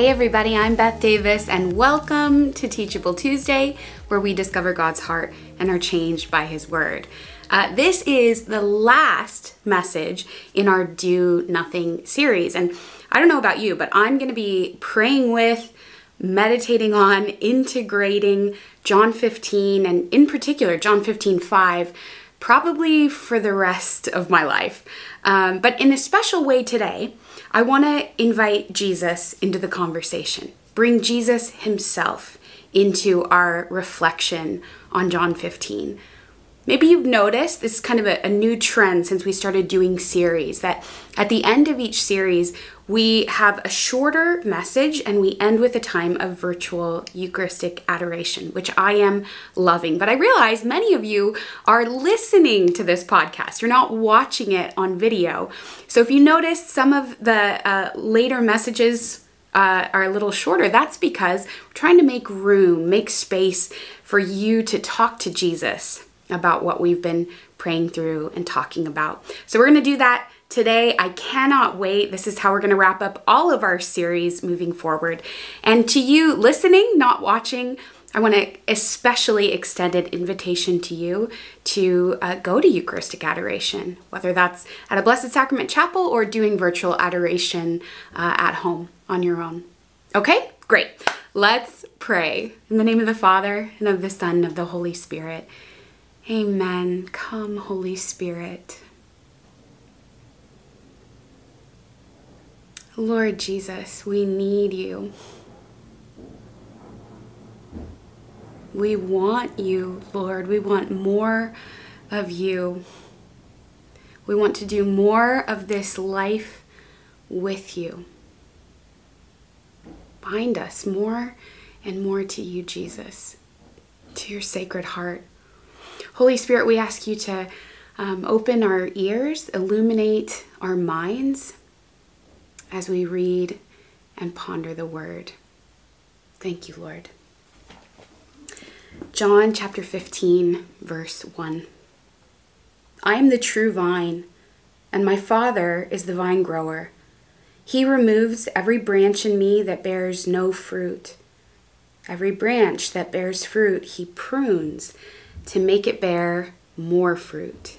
Hey, everybody, I'm Beth Davis, and welcome to Teachable Tuesday, where we discover God's heart and are changed by His Word. Uh, this is the last message in our Do Nothing series. And I don't know about you, but I'm going to be praying with, meditating on, integrating John 15, and in particular, John 15 5, probably for the rest of my life. Um, but in a special way today, I want to invite Jesus into the conversation, bring Jesus himself into our reflection on John 15. Maybe you've noticed this is kind of a, a, new trend since we started doing series that at the end of each series, we have a shorter message and we end with a time of virtual Eucharistic adoration, which I am loving. But I realize many of you are listening to this podcast, you're not watching it on video. So if you notice some of the uh, later messages, uh, are a little shorter, that's because we're trying to make room, make space for you to talk to Jesus about what we've been praying through and talking about. So we're going to do that today. I cannot wait. This is how we're going to wrap up all of our series moving forward. And to you listening, not watching, I want to especially extend an invitation to you to uh, go to Eucharistic adoration, whether that's at a Blessed Sacrament chapel or doing virtual adoration uh, at home on your own. Okay, great. Let's pray. In the name of the Father, and of the Son, and of the Holy Spirit. Amen. Come, Holy Spirit. Lord Jesus, we need you. We want you, Lord. We want more of you. We want to do more of this life with you. Bind us more and more to you, Jesus, to your sacred heart. Holy Spirit, we ask you to um, open our ears, illuminate our minds as we read and ponder the word. Thank you, Lord. John chapter 15, verse 1. I am the true vine, and my Father is the vine grower. He removes every branch in me that bears no fruit. Every branch that bears fruit, he prunes to make it bear more fruit.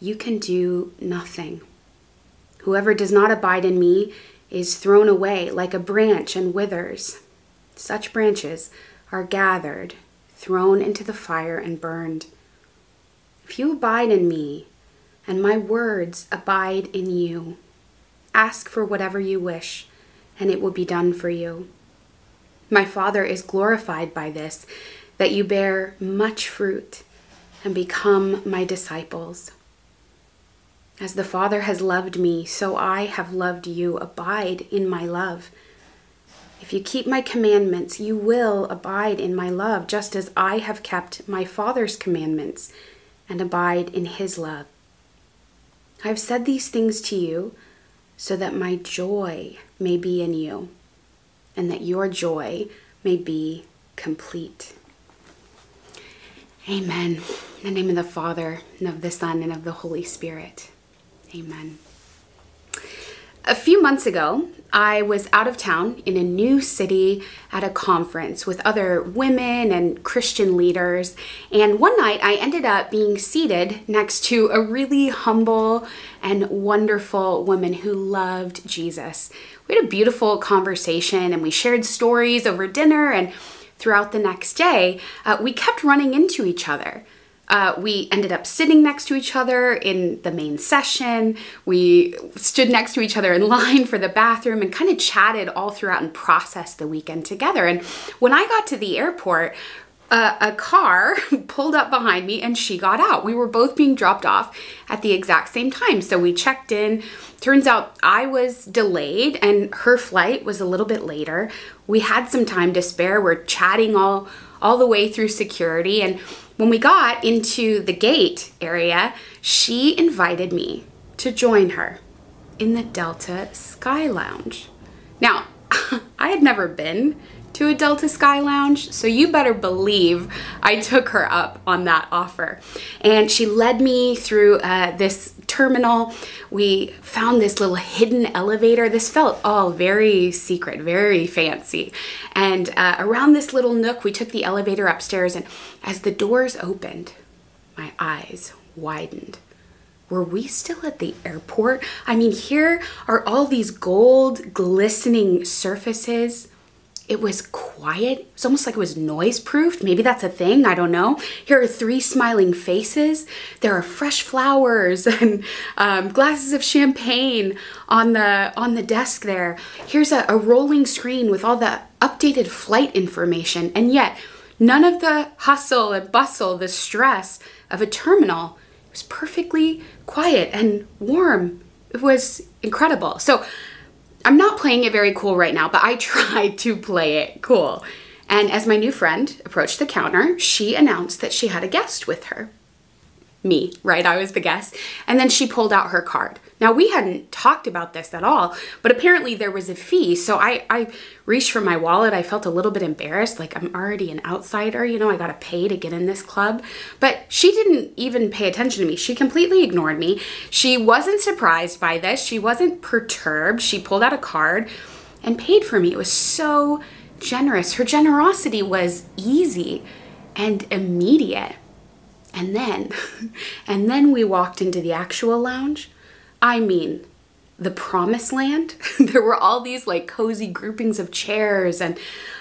you can do nothing. Whoever does not abide in me is thrown away like a branch and withers. Such branches are gathered, thrown into the fire, and burned. If you abide in me, and my words abide in you, ask for whatever you wish, and it will be done for you. My Father is glorified by this that you bear much fruit and become my disciples. As the Father has loved me, so I have loved you. Abide in my love. If you keep my commandments, you will abide in my love, just as I have kept my Father's commandments and abide in his love. I have said these things to you so that my joy may be in you and that your joy may be complete. Amen. In the name of the Father, and of the Son, and of the Holy Spirit. Amen. A few months ago, I was out of town in a new city at a conference with other women and Christian leaders. And one night I ended up being seated next to a really humble and wonderful woman who loved Jesus. We had a beautiful conversation and we shared stories over dinner and throughout the next day, uh, we kept running into each other. Uh, we ended up sitting next to each other in the main session. We stood next to each other in line for the bathroom and kind of chatted all throughout and processed the weekend together. And when I got to the airport, a, a, car pulled up behind me and she got out. We were both being dropped off at the exact same time. So we checked in. Turns out I was delayed and her flight was a little bit later. We had some time to spare. We're chatting all all the way through security and when we got into the gate area, she invited me to join her in the Delta Sky Lounge. Now, I had never been to a Delta Sky Lounge, so you better believe I took her up on that offer. And she led me through uh, this terminal. We found this little hidden elevator. This felt all very secret, very fancy. And uh, around this little nook, we took the elevator upstairs, and as the doors opened, my eyes widened were we still at the airport? I mean, here are all these gold glistening surfaces. It was quiet. It's almost like it was noise proofed. Maybe that's a thing. I don't know. Here are three smiling faces. There are fresh flowers and um, glasses of champagne on the on the desk there. Here's a, a rolling screen with all the updated flight information, and yet none of the hustle and bustle, the stress of a terminal It was perfectly quiet and warm. It was incredible. So I'm not playing it very cool right now, but I tried to play it cool. And as my new friend approached the counter, she announced that she had a guest with her me, right? I was the guest. And then she pulled out her card. Now, we hadn't talked about this at all, but apparently there was a fee. So I, I reached for my wallet. I felt a little bit embarrassed, like I'm already an outsider, you know, I gotta pay to get in this club. But she didn't even pay attention to me. She completely ignored me. She wasn't surprised by this, she wasn't perturbed. She pulled out a card and paid for me. It was so generous. Her generosity was easy and immediate. And then, and then we walked into the actual lounge. I mean, the promised land. there were all these like cozy groupings of chairs and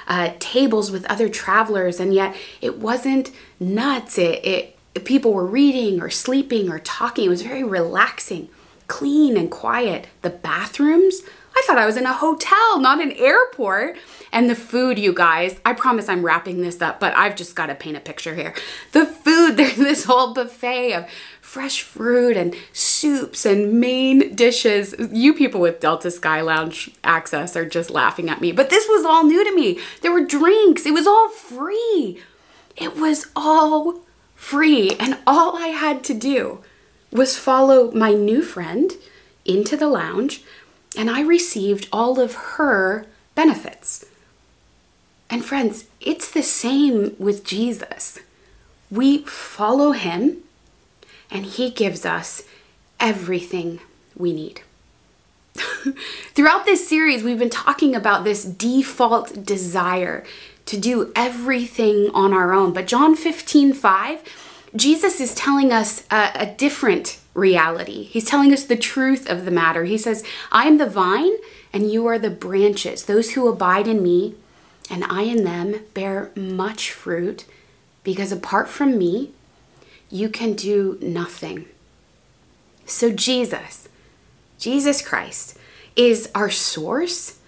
uh, tables with other travelers, and yet it wasn't nuts. It, it people were reading or sleeping or talking. It was very relaxing, clean and quiet. The bathrooms. I thought I was in a hotel, not an airport. And the food, you guys, I promise I'm wrapping this up, but I've just got to paint a picture here. The food, there's this whole buffet of fresh fruit and soups and main dishes. You people with Delta Sky Lounge access are just laughing at me, but this was all new to me. There were drinks, it was all free. It was all free, and all I had to do was follow my new friend into the lounge, and I received all of her benefits. And friends, it's the same with Jesus. We follow him and he gives us everything we need. Throughout this series, we've been talking about this default desire to do everything on our own. But John 15, 5, Jesus is telling us a, a different reality. He's telling us the truth of the matter. He says, I am the vine and you are the branches. Those who abide in me and I in them bear much fruit, because apart from me, you can do nothing. So, Jesus, Jesus Christ, is our source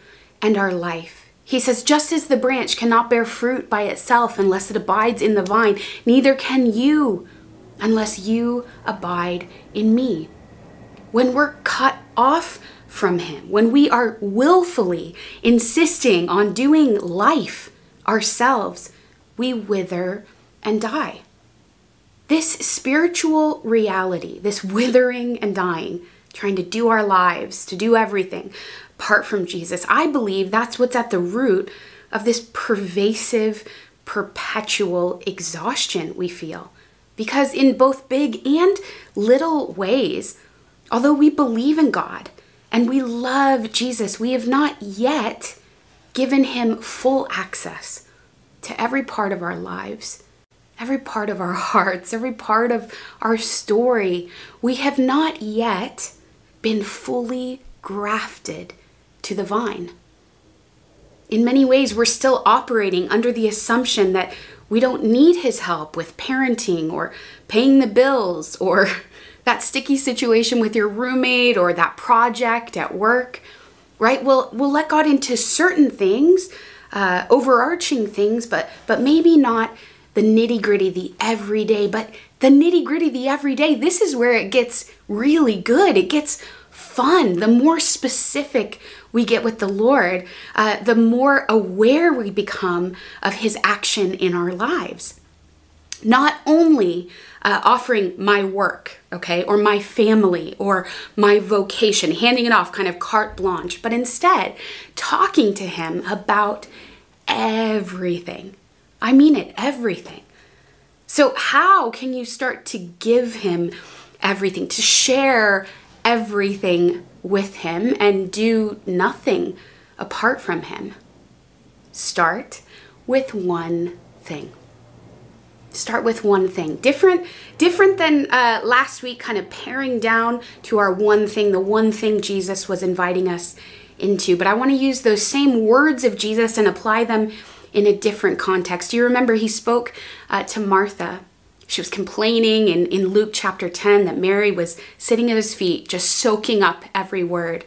and our life. He says, just as the branch cannot bear fruit by itself unless it abides in the vine, neither can you unless you abide in me. When we're cut off from Him, when we are willfully insisting on doing life ourselves, we wither and die. This spiritual reality, this withering and dying, trying to do our lives, to do everything apart from Jesus, I believe that's what's at the root of this pervasive, perpetual exhaustion we feel. Because in both big and little ways, although we believe in God, and we love Jesus. We have not yet given him full access to every part of our lives, every part of our hearts, every part of our story. We have not yet been fully grafted to the vine. In many ways, we're still operating under the assumption that we don't need his help with parenting or paying the bills or that sticky situation with your roommate or that project at work, right? We'll, we'll let God into certain things, uh, overarching things, but, but maybe not the nitty gritty, the everyday, but the nitty gritty, the everyday, this is where it gets really good. It gets fun. The more specific we get with the Lord, uh, the more aware we become of His action in our lives. Not only uh, offering my work, okay, or my family, or my vocation, handing it off kind of carte blanche, but instead talking to Him about everything. I mean it, everything. So, how can you start to give Him everything, to share everything with Him and do nothing apart from Him? Start with one thing. Start with one thing. Different different than uh, last week kind of paring down to our one thing the one thing jesus was inviting us into. But i want to use those same words of jesus and apply them in a different context. You remember he spoke uh, to martha she was complaining in, in luke chapter 10 that mary was sitting at his feet just soaking up every word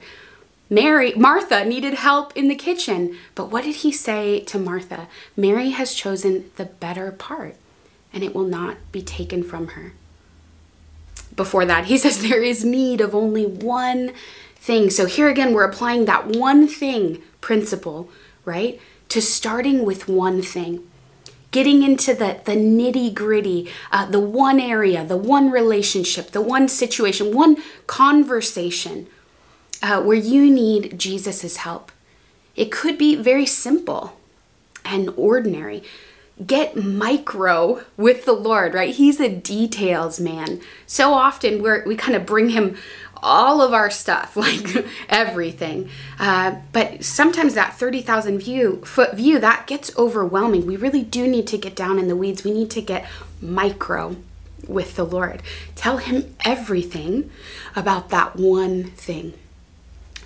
Mary, Martha needed help in the kitchen. But what did he say to Martha? Mary has chosen the better part and it will not be taken from her. Before that, he says there is need of only one thing. So here again, we're applying that one thing principle, right? To starting with one thing. Getting into the, the nitty gritty, uh, the one area, the one relationship, the one situation, one conversation uh, where you need Jesus' help. It could be very simple and ordinary get micro with the Lord, right? He's a details man. So often we we kind of bring him all of our stuff, like everything. Uh, but sometimes that 30,000 view foot view that gets overwhelming. We really do need to get down in the weeds. We need to get micro with the Lord. Tell him everything about that one thing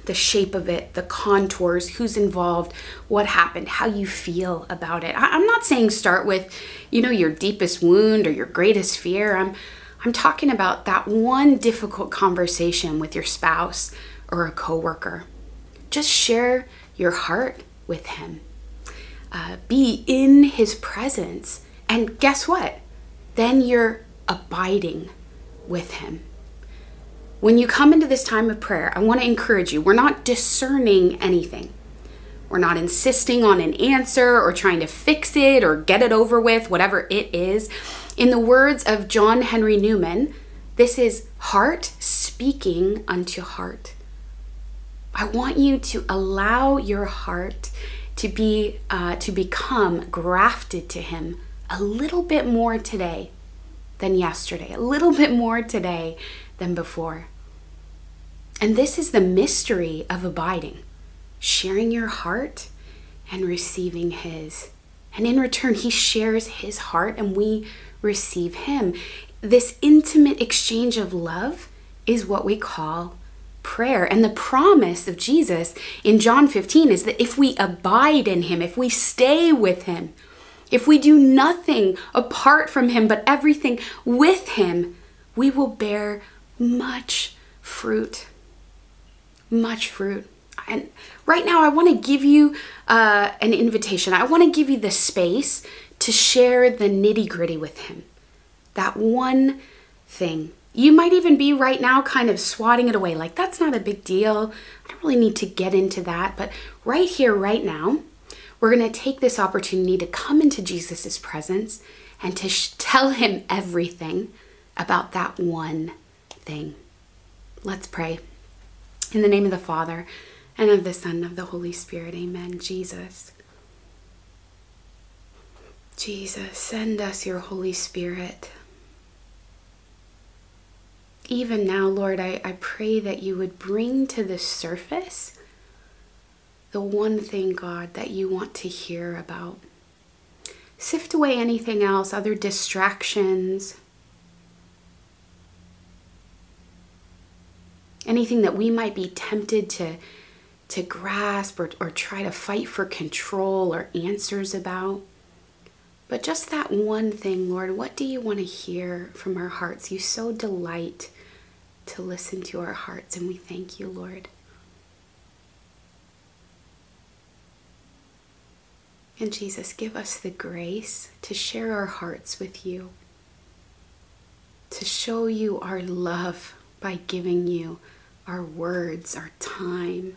the shape of it, the contours, who's involved, what happened, how you feel about it. I- am not saying start with, you know, your deepest wound or your greatest fear. I'm I'm talking about that one difficult conversation with your spouse or a coworker. Just share your heart with him. Uh, be in his presence. And guess what? Then you're abiding with him. When you come into this time of prayer, I want to encourage you. We're not discerning anything. We're not insisting on an answer or trying to fix it or get it over with, whatever it is. In the words of John Henry Newman, this is heart speaking unto heart. I want you to allow your heart to be uh, to become grafted to Him a little bit more today than yesterday, a little bit more today than before. And this is the mystery of abiding sharing your heart and receiving His. And in return, He shares His heart and we receive Him. This intimate exchange of love is what we call prayer. And the promise of Jesus in John 15 is that if we abide in Him, if we stay with Him, if we do nothing apart from Him but everything with Him, we will bear much fruit much fruit. And right now, I want to give you uh, an invitation. I want to give you the space to share the nitty gritty with Him. That one thing. You might even be right now kind of swatting it away, like, that's not a big deal. I don't really need to get into that. But right here, right now, we're going to take this opportunity to come into Jesus' presence and to sh- tell Him everything about that one thing. Let's pray. In the name of the Father, and of the Son, of the Holy Spirit, amen. Jesus. Jesus, send us your Holy Spirit. Even now, Lord, I, I pray that you would bring to the surface the one thing, God, that you want to hear about. Sift away anything else, other distractions, anything that we might be tempted to to grasp or, or try to fight for control or answers about. But just that one thing, Lord, what do you want to hear from our hearts? You so delight to listen to our hearts, and we thank you, Lord. And Jesus, give us the grace to share our hearts with you, to show you our love by giving you our words, our time,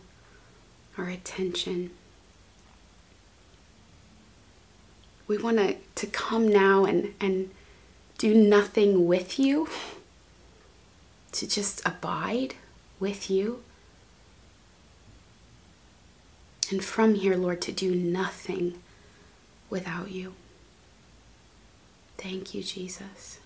our attention. We want to, to come now and, and do nothing with you, to just abide with you. And from here, Lord, to do nothing without you. Thank you, Jesus.